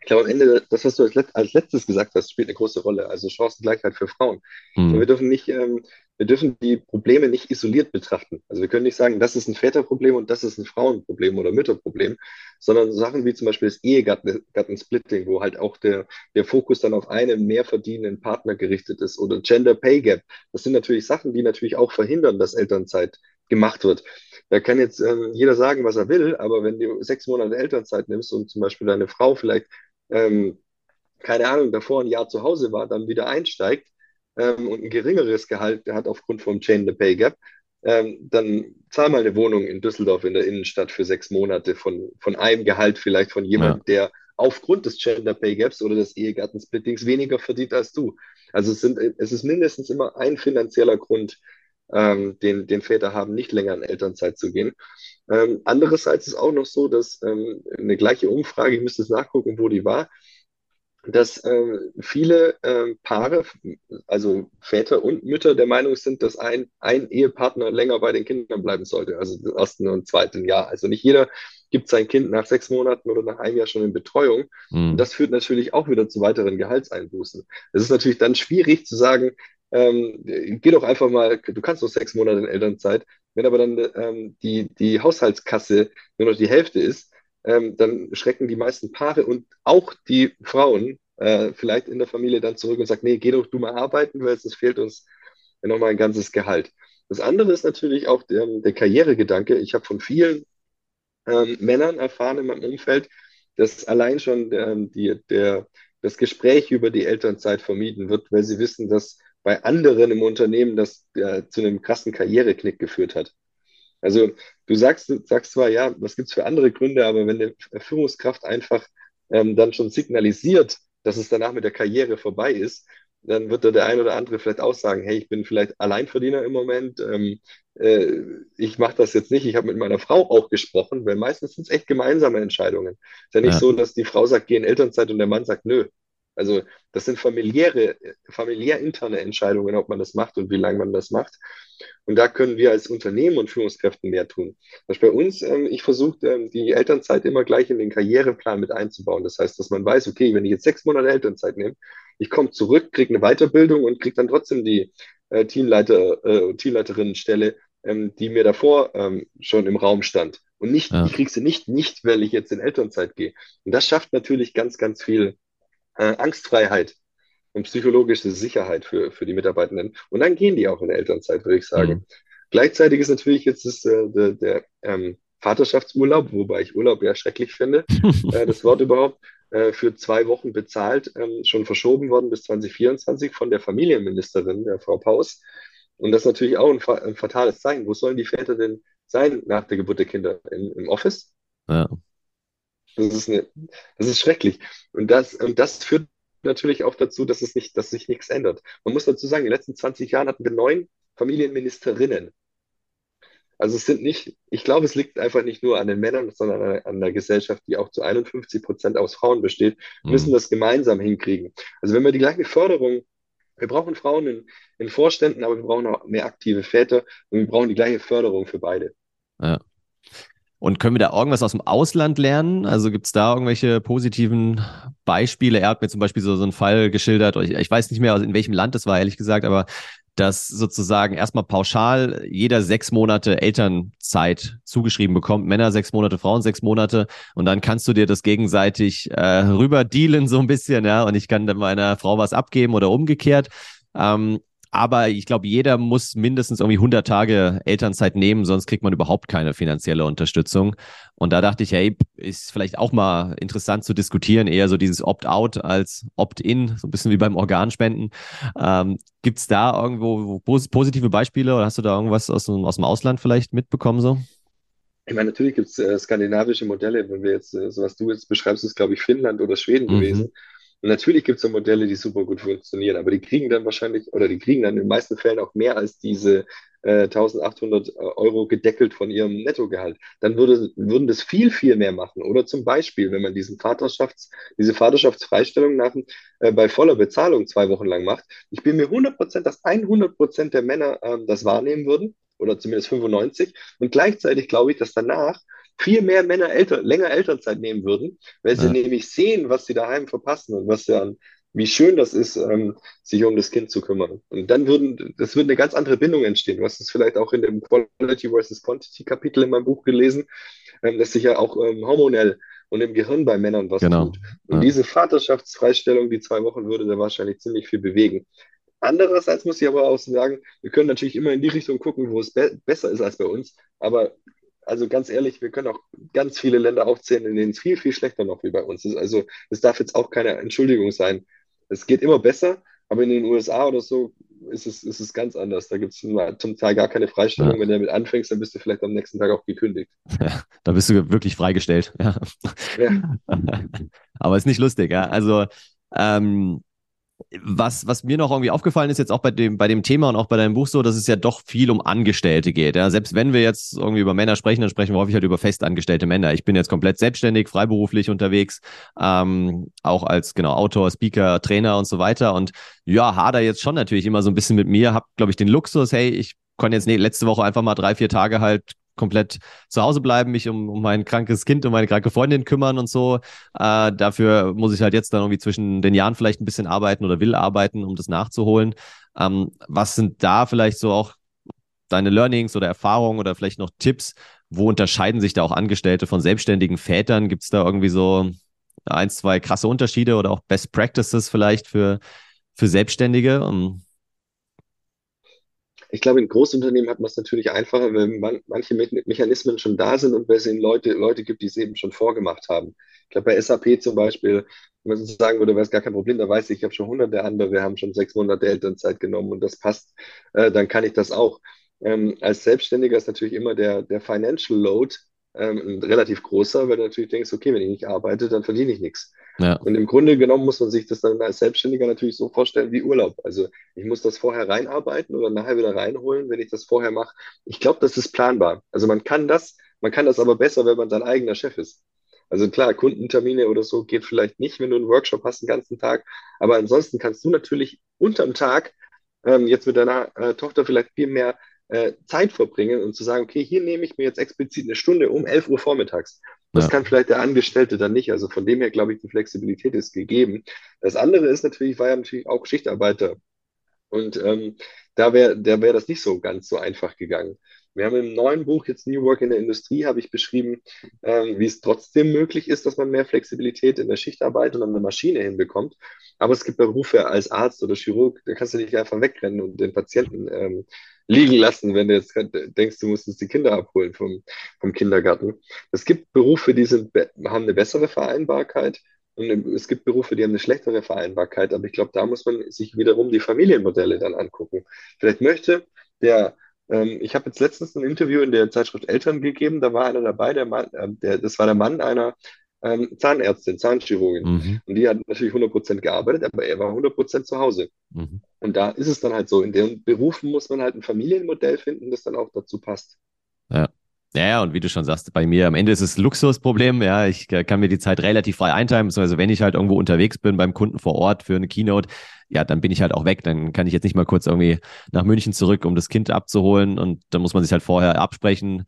Ich glaube, am Ende, das, was du als letztes gesagt hast, spielt eine große Rolle. Also Chancengleichheit für Frauen. Mhm. Wir dürfen nicht ähm, wir dürfen die Probleme nicht isoliert betrachten. Also wir können nicht sagen, das ist ein Väterproblem und das ist ein Frauenproblem oder Mütterproblem, sondern Sachen wie zum Beispiel das Ehegattensplitting, wo halt auch der, der Fokus dann auf einen mehr verdienenden Partner gerichtet ist oder Gender Pay Gap. Das sind natürlich Sachen, die natürlich auch verhindern, dass Elternzeit gemacht wird. Da kann jetzt ähm, jeder sagen, was er will, aber wenn du sechs Monate Elternzeit nimmst und zum Beispiel deine Frau vielleicht, ähm, keine Ahnung, davor ein Jahr zu Hause war, dann wieder einsteigt, ähm, und ein geringeres Gehalt hat aufgrund vom Chain the Pay Gap, ähm, dann zahl mal eine Wohnung in Düsseldorf in der Innenstadt für sechs Monate von, von einem Gehalt vielleicht von jemandem, ja. der aufgrund des Gender Pay Gaps oder des Ehegattensplittings weniger verdient als du. Also es, sind, es ist mindestens immer ein finanzieller Grund, ähm, den, den Väter haben, nicht länger in Elternzeit zu gehen. Ähm, andererseits ist auch noch so, dass ähm, eine gleiche Umfrage, ich müsste es nachgucken, wo die war, dass äh, viele äh, Paare, also Väter und Mütter der Meinung sind, dass ein, ein Ehepartner länger bei den Kindern bleiben sollte, also im ersten und zweiten Jahr. Also nicht jeder gibt sein Kind nach sechs Monaten oder nach einem Jahr schon in Betreuung. Mhm. Das führt natürlich auch wieder zu weiteren Gehaltseinbußen. Es ist natürlich dann schwierig zu sagen, ähm, geh doch einfach mal, du kannst doch sechs Monate in Elternzeit, wenn aber dann ähm, die, die Haushaltskasse nur noch die Hälfte ist, ähm, dann schrecken die meisten Paare und auch die Frauen äh, vielleicht in der Familie dann zurück und sagen, nee, geh doch du mal arbeiten, weil es fehlt uns nochmal ein ganzes Gehalt. Das andere ist natürlich auch der, der Karrieregedanke. Ich habe von vielen ähm, Männern erfahren in meinem Umfeld, dass allein schon der, die, der, das Gespräch über die Elternzeit vermieden wird, weil sie wissen, dass bei anderen im Unternehmen das äh, zu einem krassen Karriereknick geführt hat. Also du sagst, sagst zwar, ja, was gibt es für andere Gründe, aber wenn eine Führungskraft einfach ähm, dann schon signalisiert, dass es danach mit der Karriere vorbei ist, dann wird da der ein oder andere vielleicht auch sagen, hey, ich bin vielleicht Alleinverdiener im Moment, ähm, äh, ich mache das jetzt nicht, ich habe mit meiner Frau auch gesprochen, weil meistens sind es echt gemeinsame Entscheidungen. Es ist ja nicht ja. so, dass die Frau sagt, geh in Elternzeit und der Mann sagt, nö, also das sind familiäre, familiär interne Entscheidungen, ob man das macht und wie lange man das macht. Und da können wir als Unternehmen und Führungskräfte mehr tun. Was bei uns, ähm, ich versuche, ähm, die Elternzeit immer gleich in den Karriereplan mit einzubauen. Das heißt, dass man weiß, okay, wenn ich jetzt sechs Monate Elternzeit nehme, ich komme zurück, kriege eine Weiterbildung und kriege dann trotzdem die äh, Teamleiter, äh, Teamleiterinnenstelle, ähm, die mir davor ähm, schon im Raum stand. Und nicht, ja. ich kriege sie nicht, nicht, weil ich jetzt in Elternzeit gehe. Und das schafft natürlich ganz, ganz viel äh, Angstfreiheit und psychologische Sicherheit für, für die Mitarbeitenden. Und dann gehen die auch in der Elternzeit, würde ich sagen. Mhm. Gleichzeitig ist natürlich jetzt das, äh, der, der ähm, Vaterschaftsurlaub, wobei ich Urlaub ja schrecklich finde, äh, das Wort überhaupt, äh, für zwei Wochen bezahlt, ähm, schon verschoben worden bis 2024 von der Familienministerin, der Frau Paus. Und das ist natürlich auch ein, ein fatales Zeichen. Wo sollen die Väter denn sein nach der Geburt der Kinder? In, Im Office? Ja. Das ist, eine, das ist schrecklich. Und das, und das führt natürlich auch dazu, dass, es nicht, dass sich nichts ändert. Man muss dazu sagen, in den letzten 20 Jahren hatten wir neun Familienministerinnen. Also es sind nicht, ich glaube, es liegt einfach nicht nur an den Männern, sondern an, an der Gesellschaft, die auch zu 51 Prozent aus Frauen besteht, mhm. müssen das gemeinsam hinkriegen. Also wenn wir die gleiche Förderung, wir brauchen Frauen in, in Vorständen, aber wir brauchen auch mehr aktive Väter und wir brauchen die gleiche Förderung für beide. Ja. Und können wir da irgendwas aus dem Ausland lernen? Also gibt es da irgendwelche positiven Beispiele? Er hat mir zum Beispiel so, so einen Fall geschildert, ich, ich weiß nicht mehr, in welchem Land das war, ehrlich gesagt, aber dass sozusagen erstmal pauschal jeder sechs Monate Elternzeit zugeschrieben bekommt. Männer sechs Monate, Frauen sechs Monate. Und dann kannst du dir das gegenseitig äh, rüber dealen so ein bisschen, ja. Und ich kann dann meiner Frau was abgeben oder umgekehrt. Ähm, aber ich glaube, jeder muss mindestens irgendwie 100 Tage Elternzeit nehmen, sonst kriegt man überhaupt keine finanzielle Unterstützung. Und da dachte ich, hey, ist vielleicht auch mal interessant zu diskutieren, eher so dieses Opt-out als Opt-in, so ein bisschen wie beim Organspenden. Ähm, Gibt es da irgendwo positive Beispiele oder hast du da irgendwas aus, aus dem Ausland vielleicht mitbekommen so? Ich meine, natürlich gibt es äh, skandinavische Modelle, wenn wir jetzt, äh, so was du jetzt beschreibst, ist, glaube ich, Finnland oder Schweden mhm. gewesen. Und natürlich gibt es so Modelle, die super gut funktionieren, aber die kriegen dann wahrscheinlich, oder die kriegen dann in den meisten Fällen auch mehr als diese äh, 1800 äh, Euro gedeckelt von ihrem Nettogehalt. Dann würde, würden das viel, viel mehr machen. Oder zum Beispiel, wenn man diesen Vaterschafts, diese Vaterschaftsfreistellung nach, äh, bei voller Bezahlung zwei Wochen lang macht, ich bin mir 100 Prozent, dass 100 Prozent der Männer äh, das wahrnehmen würden oder zumindest 95. Und gleichzeitig glaube ich, dass danach viel mehr Männer älter, länger Elternzeit nehmen würden, weil sie ja. nämlich sehen, was sie daheim verpassen und was ja, wie schön das ist, ähm, sich um das Kind zu kümmern. Und dann würden, das würde eine ganz andere Bindung entstehen. Du hast es vielleicht auch in dem Quality versus Quantity Kapitel in meinem Buch gelesen, ähm, dass sich ja auch ähm, hormonell und im Gehirn bei Männern was genau. tut. Und ja. diese Vaterschaftsfreistellung, die zwei Wochen würde da wahrscheinlich ziemlich viel bewegen. Andererseits muss ich aber auch sagen, wir können natürlich immer in die Richtung gucken, wo es be besser ist als bei uns. Aber also ganz ehrlich, wir können auch ganz viele Länder aufzählen, in denen es viel, viel schlechter noch wie bei uns ist. Also es darf jetzt auch keine Entschuldigung sein. Es geht immer besser, aber in den USA oder so ist es, ist es ganz anders. Da gibt es zum Teil gar keine Freistellung. Ja. Wenn du damit anfängst, dann bist du vielleicht am nächsten Tag auch gekündigt. Ja, da bist du wirklich freigestellt. Ja. ja. aber ist nicht lustig, ja. Also ähm, was, was mir noch irgendwie aufgefallen ist, jetzt auch bei dem, bei dem Thema und auch bei deinem Buch so, dass es ja doch viel um Angestellte geht. Ja? Selbst wenn wir jetzt irgendwie über Männer sprechen, dann sprechen wir häufig halt über festangestellte Männer. Ich bin jetzt komplett selbstständig, freiberuflich unterwegs, ähm, auch als genau Autor, Speaker, Trainer und so weiter. Und ja, hader jetzt schon natürlich immer so ein bisschen mit mir, hab, glaube ich, den Luxus, hey, ich konnte jetzt nee, letzte Woche einfach mal drei, vier Tage halt komplett zu Hause bleiben, mich um, um mein krankes Kind und meine kranke Freundin kümmern und so. Äh, dafür muss ich halt jetzt dann irgendwie zwischen den Jahren vielleicht ein bisschen arbeiten oder will arbeiten, um das nachzuholen. Ähm, was sind da vielleicht so auch deine Learnings oder Erfahrungen oder vielleicht noch Tipps? Wo unterscheiden sich da auch Angestellte von selbstständigen Vätern? Gibt es da irgendwie so ein, zwei krasse Unterschiede oder auch Best Practices vielleicht für, für Selbstständige? Um, ich glaube, in Großunternehmen hat man es natürlich einfacher, wenn man, manche Me Mechanismen schon da sind und es eben Leute, Leute gibt, die es eben schon vorgemacht haben. Ich glaube, bei SAP zum Beispiel, wenn man so sagen würde, wäre es gar kein Problem, da weiß ich, ich habe schon hunderte andere, wir haben schon sechs Monate Elternzeit genommen und das passt, äh, dann kann ich das auch. Ähm, als Selbstständiger ist natürlich immer der, der Financial Load ähm, ein relativ großer, weil du natürlich denkst, okay, wenn ich nicht arbeite, dann verdiene ich nichts. Ja. Und im Grunde genommen muss man sich das dann als Selbstständiger natürlich so vorstellen wie Urlaub. Also ich muss das vorher reinarbeiten oder nachher wieder reinholen, wenn ich das vorher mache. Ich glaube, das ist planbar. Also man kann das, man kann das aber besser, wenn man sein eigener Chef ist. Also klar, Kundentermine oder so geht vielleicht nicht, wenn du einen Workshop hast den ganzen Tag. Aber ansonsten kannst du natürlich unterm Tag ähm, jetzt mit deiner äh, Tochter vielleicht viel mehr äh, Zeit verbringen und zu sagen, okay, hier nehme ich mir jetzt explizit eine Stunde um 11 Uhr vormittags. Das ja. kann vielleicht der Angestellte dann nicht. Also von dem her glaube ich, die Flexibilität ist gegeben. Das andere ist natürlich, ich war ja natürlich auch Schichtarbeiter. Und ähm, da wäre da wäre das nicht so ganz so einfach gegangen. Wir haben im neuen Buch jetzt New Work in der Industrie, habe ich beschrieben, ähm, wie es trotzdem möglich ist, dass man mehr Flexibilität in der Schichtarbeit und an der Maschine hinbekommt. Aber es gibt Berufe als Arzt oder Chirurg, da kannst du nicht einfach wegrennen und den Patienten ähm, liegen lassen, wenn du jetzt denkst, du musstest die Kinder abholen vom, vom Kindergarten. Es gibt Berufe, die sind, haben eine bessere Vereinbarkeit und es gibt Berufe, die haben eine schlechtere Vereinbarkeit, aber ich glaube, da muss man sich wiederum die Familienmodelle dann angucken. Vielleicht möchte der ähm, ich habe jetzt letztens ein Interview in der Zeitschrift Eltern gegeben, da war einer dabei, der Mann, äh, der, das war der Mann einer ähm, Zahnärztin, Zahnchirurgin. Mhm. Und die hat natürlich 100% gearbeitet, aber er war 100% zu Hause. Mhm. Und da ist es dann halt so, in den Berufen muss man halt ein Familienmodell finden, das dann auch dazu passt. Ja. Ja, und wie du schon sagst, bei mir am Ende ist es Luxusproblem. Ja, ich kann mir die Zeit relativ frei einteilen, beziehungsweise wenn ich halt irgendwo unterwegs bin beim Kunden vor Ort für eine Keynote, ja, dann bin ich halt auch weg. Dann kann ich jetzt nicht mal kurz irgendwie nach München zurück, um das Kind abzuholen. Und dann muss man sich halt vorher absprechen,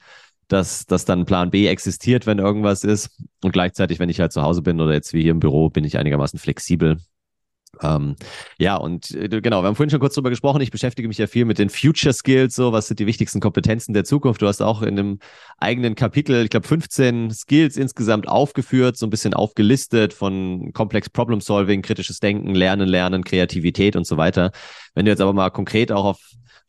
dass, dass dann Plan B existiert, wenn irgendwas ist. Und gleichzeitig, wenn ich halt zu Hause bin oder jetzt wie hier im Büro, bin ich einigermaßen flexibel. Ähm, ja, und äh, genau, wir haben vorhin schon kurz drüber gesprochen. Ich beschäftige mich ja viel mit den Future Skills, so was sind die wichtigsten Kompetenzen der Zukunft. Du hast auch in einem eigenen Kapitel, ich glaube, 15 Skills insgesamt aufgeführt, so ein bisschen aufgelistet von Complex Problem Solving, kritisches Denken, Lernen, Lernen, Kreativität und so weiter. Wenn du jetzt aber mal konkret auch auf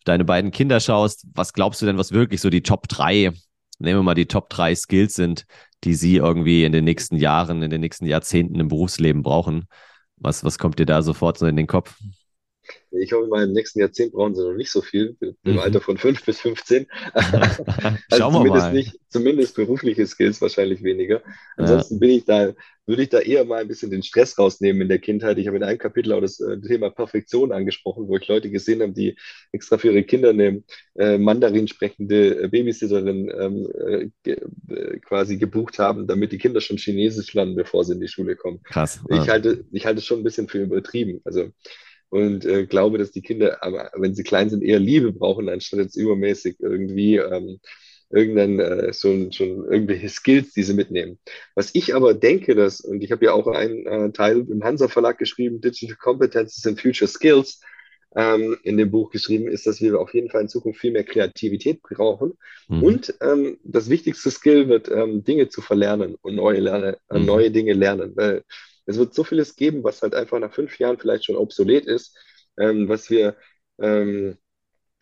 deine beiden Kinder schaust, was glaubst du denn, was wirklich so die Top drei, nehmen wir mal die Top drei Skills sind, die sie irgendwie in den nächsten Jahren, in den nächsten Jahrzehnten im Berufsleben brauchen? Was, was kommt dir da sofort so in den Kopf? Ich hoffe, mal im nächsten Jahrzehnt brauchen sie noch nicht so viel, im mhm. Alter von 5 bis 15. also Schauen wir zumindest mal. Nicht, zumindest berufliche Skills wahrscheinlich weniger. Ansonsten ja. bin ich da, würde ich da eher mal ein bisschen den Stress rausnehmen in der Kindheit. Ich habe in einem Kapitel auch das äh, Thema Perfektion angesprochen, wo ich Leute gesehen habe, die extra für ihre Kinder eine äh, Mandarin sprechende äh, Babysitterin ähm, äh, ge quasi gebucht haben, damit die Kinder schon Chinesisch lernen, bevor sie in die Schule kommen. Krass. Ich ja. halte, ich halte es schon ein bisschen für übertrieben. Also und äh, glaube, dass die Kinder, aber wenn sie klein sind, eher Liebe brauchen, anstatt jetzt übermäßig irgendwie ähm, irgendein äh, so schon irgendwelche Skills, die sie mitnehmen. Was ich aber denke, dass und ich habe ja auch einen äh, Teil im Hansa Verlag geschrieben, Digital Competences and Future Skills ähm, in dem Buch geschrieben, ist, dass wir auf jeden Fall in Zukunft viel mehr Kreativität brauchen. Mhm. Und ähm, das wichtigste Skill wird, ähm, Dinge zu verlernen und neue, Lerne, äh, mhm. neue Dinge lernen. Weil es wird so vieles geben, was halt einfach nach fünf Jahren vielleicht schon obsolet ist, ähm, was wir, ähm,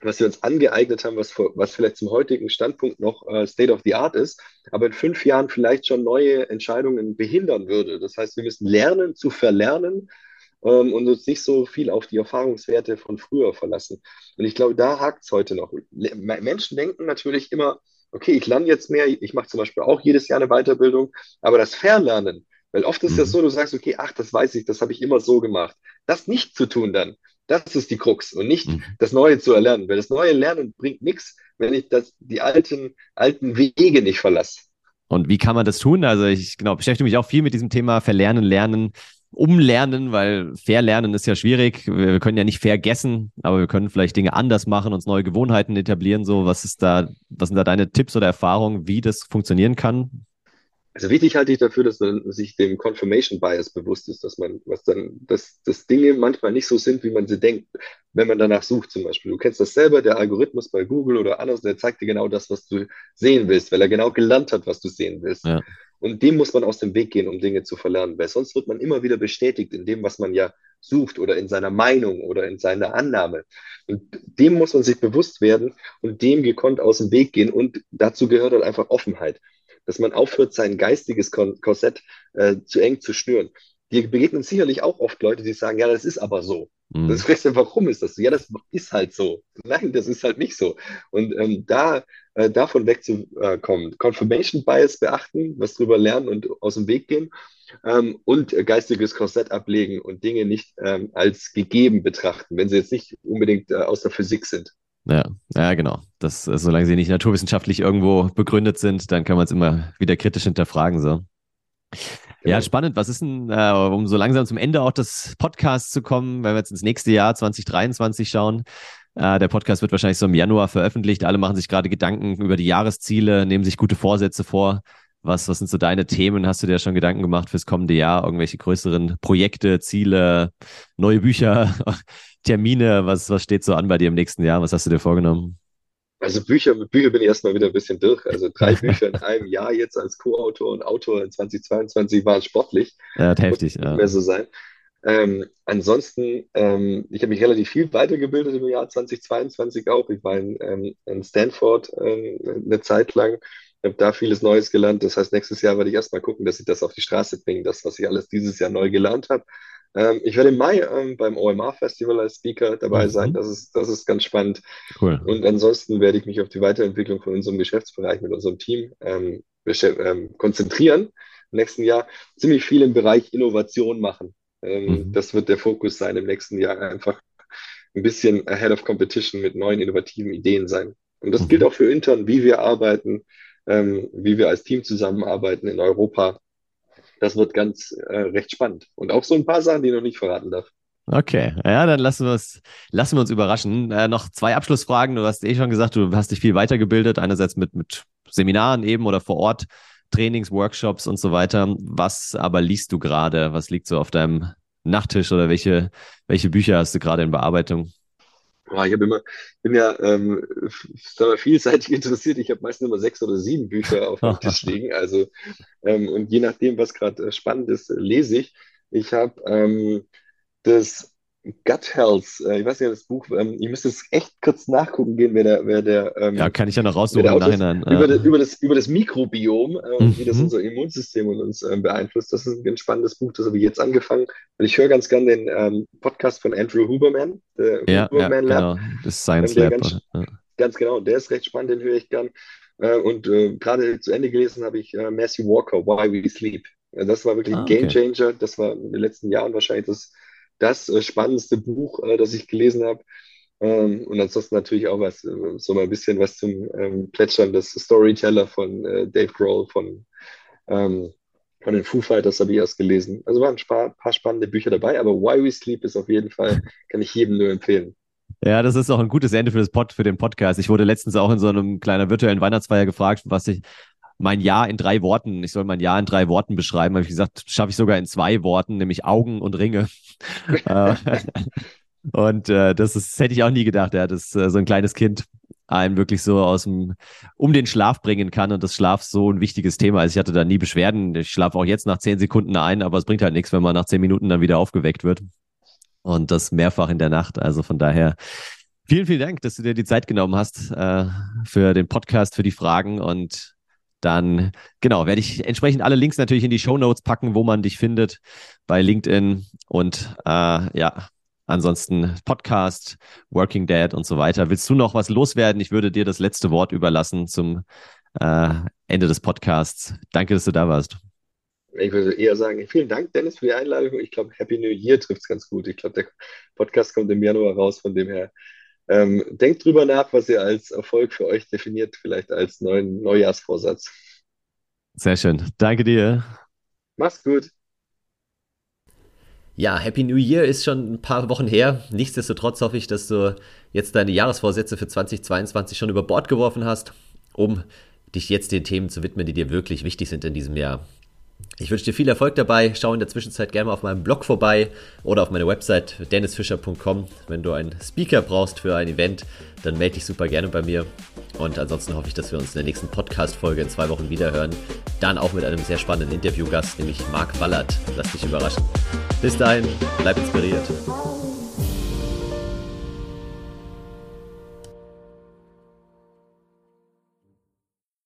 was wir uns angeeignet haben, was, was vielleicht zum heutigen Standpunkt noch äh, State of the Art ist, aber in fünf Jahren vielleicht schon neue Entscheidungen behindern würde. Das heißt, wir müssen lernen zu verlernen ähm, und uns nicht so viel auf die Erfahrungswerte von früher verlassen. Und ich glaube, da hakt es heute noch. Menschen denken natürlich immer, okay, ich lerne jetzt mehr, ich mache zum Beispiel auch jedes Jahr eine Weiterbildung, aber das Verlernen, weil oft ist mhm. das so, du sagst, okay, ach, das weiß ich, das habe ich immer so gemacht. Das nicht zu tun dann, das ist die Krux und nicht mhm. das Neue zu erlernen. Weil das neue Lernen bringt nichts, wenn ich das, die alten, alten Wege nicht verlasse. Und wie kann man das tun? Also ich genau beschäftige mich auch viel mit diesem Thema Verlernen, Lernen, Umlernen, weil Verlernen ist ja schwierig. Wir können ja nicht vergessen, aber wir können vielleicht Dinge anders machen, uns neue Gewohnheiten etablieren. So, was ist da, was sind da deine Tipps oder Erfahrungen, wie das funktionieren kann? Also wichtig halte ich dafür, dass man sich dem Confirmation Bias bewusst ist, dass man, was dann, dass, dass Dinge manchmal nicht so sind, wie man sie denkt, wenn man danach sucht zum Beispiel. Du kennst das selber, der Algorithmus bei Google oder anders, der zeigt dir genau das, was du sehen willst, weil er genau gelernt hat, was du sehen willst. Ja. Und dem muss man aus dem Weg gehen, um Dinge zu verlernen, weil sonst wird man immer wieder bestätigt in dem, was man ja sucht oder in seiner Meinung oder in seiner Annahme. Und dem muss man sich bewusst werden und dem gekonnt aus dem Weg gehen. Und dazu gehört dann einfach Offenheit dass man aufhört, sein geistiges Korsett äh, zu eng zu schnüren. Dir begegnen sicherlich auch oft Leute, die sagen, ja, das ist aber so. Mhm. Das fragst du, warum ist das so? Ja, das ist halt so. Nein, das ist halt nicht so. Und ähm, da äh, davon wegzukommen, Confirmation Bias beachten, was drüber lernen und aus dem Weg gehen ähm, und äh, geistiges Korsett ablegen und Dinge nicht ähm, als gegeben betrachten, wenn sie jetzt nicht unbedingt äh, aus der Physik sind. Ja, ja, genau. Das, äh, solange sie nicht naturwissenschaftlich irgendwo begründet sind, dann kann man es immer wieder kritisch hinterfragen. So. Genau. Ja, spannend. Was ist denn, äh, um so langsam zum Ende auch des Podcasts zu kommen, wenn wir jetzt ins nächste Jahr 2023 schauen? Äh, der Podcast wird wahrscheinlich so im Januar veröffentlicht. Alle machen sich gerade Gedanken über die Jahresziele, nehmen sich gute Vorsätze vor. Was, was sind so deine Themen? Hast du dir schon Gedanken gemacht fürs kommende Jahr? Irgendwelche größeren Projekte, Ziele, neue Bücher? Termine? Was, was steht so an bei dir im nächsten Jahr? Was hast du dir vorgenommen? Also Bücher, mit Büchern bin ich erstmal wieder ein bisschen durch. Also drei Bücher in einem Jahr jetzt als Co-Autor und Autor in 2022 war sportlich. Ja, heftig. Ja. Mehr so sein. Ähm, ansonsten, ähm, ich habe mich relativ viel weitergebildet im Jahr 2022 auch. Ich war in, ähm, in Stanford ähm, eine Zeit lang, habe da vieles Neues gelernt. Das heißt, nächstes Jahr werde ich erstmal gucken, dass ich das auf die Straße bringe, das, was ich alles dieses Jahr neu gelernt habe. Ähm, ich werde im Mai ähm, beim OMR Festival als Speaker dabei mhm. sein. Das ist, das ist ganz spannend. Cool. Und ansonsten werde ich mich auf die Weiterentwicklung von unserem Geschäftsbereich mit unserem Team ähm, ähm konzentrieren. Im nächsten Jahr ziemlich viel im Bereich Innovation machen. Ähm, mhm. Das wird der Fokus sein im nächsten Jahr. Einfach ein bisschen ahead of competition mit neuen innovativen Ideen sein. Und das mhm. gilt auch für intern, wie wir arbeiten, ähm, wie wir als Team zusammenarbeiten in Europa das wird ganz äh, recht spannend. Und auch so ein paar Sachen, die ich noch nicht verraten darf. Okay, ja, dann lassen wir es, lassen wir uns überraschen. Äh, noch zwei Abschlussfragen. Du hast eh schon gesagt, du hast dich viel weitergebildet, einerseits mit, mit Seminaren eben oder vor Ort, Trainings, Workshops und so weiter. Was aber liest du gerade? Was liegt so auf deinem Nachttisch oder welche, welche Bücher hast du gerade in Bearbeitung? Oh, ich immer, bin ja ähm, vielseitig interessiert. Ich habe meistens immer sechs oder sieben Bücher auf dem Tisch liegen. Also ähm, und je nachdem, was gerade äh, spannend ist, lese ich. Ich habe ähm, das Gut Health, äh, ich weiß nicht, das Buch, ähm, ihr müsst es echt kurz nachgucken gehen, wer der, wer der ähm, Ja, kann ich ja noch raussuchen im Nachhinein. Über, ja. das, über, das, über das Mikrobiom, äh, mhm. wie das unser Immunsystem und uns äh, beeinflusst. Das ist ein ganz spannendes Buch, das habe ich jetzt angefangen. Und ich höre ganz gern den ähm, Podcast von Andrew Huberman, der ja, Huberman ja, Lab. Genau. Das Science Lab. Ganz, ja. ganz, genau, der ist recht spannend, den höre ich gern. Äh, und äh, gerade zu Ende gelesen habe ich äh, Matthew Walker, Why We Sleep. Das war wirklich ah, ein Game Changer. Das war in den letzten Jahren wahrscheinlich das das äh, spannendste Buch, äh, das ich gelesen habe. Ähm, und ansonsten natürlich auch was, äh, so mal ein bisschen was zum ähm, Plätschern des Storyteller von Dave Grohl von, ähm, von den Foo Fighters habe ich erst gelesen. Also waren ein paar, paar spannende Bücher dabei, aber Why We Sleep ist auf jeden Fall, kann ich jedem nur empfehlen. Ja, das ist auch ein gutes Ende für, das Pod, für den Podcast. Ich wurde letztens auch in so einem kleinen virtuellen Weihnachtsfeier gefragt, was ich, mein Jahr in drei Worten, ich soll mein Jahr in drei Worten beschreiben, habe ich gesagt, schaffe ich sogar in zwei Worten, nämlich Augen und Ringe. Äh, und äh, das, ist, das hätte ich auch nie gedacht, ja, dass äh, so ein kleines Kind einen wirklich so aus dem, um den Schlaf bringen kann und das Schlaf so ein wichtiges Thema ist. Ich hatte da nie Beschwerden. Ich schlafe auch jetzt nach zehn Sekunden ein, aber es bringt halt nichts, wenn man nach zehn Minuten dann wieder aufgeweckt wird. Und das mehrfach in der Nacht. Also von daher vielen, vielen Dank, dass du dir die Zeit genommen hast äh, für den Podcast, für die Fragen und dann genau, werde ich entsprechend alle Links natürlich in die Show Notes packen, wo man dich findet bei LinkedIn und äh, ja, ansonsten Podcast, Working Dad und so weiter. Willst du noch was loswerden? Ich würde dir das letzte Wort überlassen zum äh, Ende des Podcasts. Danke, dass du da warst. Ich würde eher sagen, vielen Dank, Dennis, für die Einladung. Ich glaube, Happy New Year trifft es ganz gut. Ich glaube, der Podcast kommt im Januar raus, von dem her ähm, denkt drüber nach, was ihr als Erfolg für euch definiert, vielleicht als neuen Neujahrsvorsatz. Sehr schön. Danke dir. Mach's gut. Ja, Happy New Year ist schon ein paar Wochen her. Nichtsdestotrotz hoffe ich, dass du jetzt deine Jahresvorsätze für 2022 schon über Bord geworfen hast, um dich jetzt den Themen zu widmen, die dir wirklich wichtig sind in diesem Jahr. Ich wünsche dir viel Erfolg dabei. Schau in der Zwischenzeit gerne mal auf meinem Blog vorbei oder auf meiner Website dennisfischer.com. Wenn du einen Speaker brauchst für ein Event, dann melde dich super gerne bei mir. Und ansonsten hoffe ich, dass wir uns in der nächsten Podcast-Folge in zwei Wochen wiederhören. Dann auch mit einem sehr spannenden Interviewgast, nämlich Marc Wallert. Lass dich überraschen. Bis dahin, bleib inspiriert.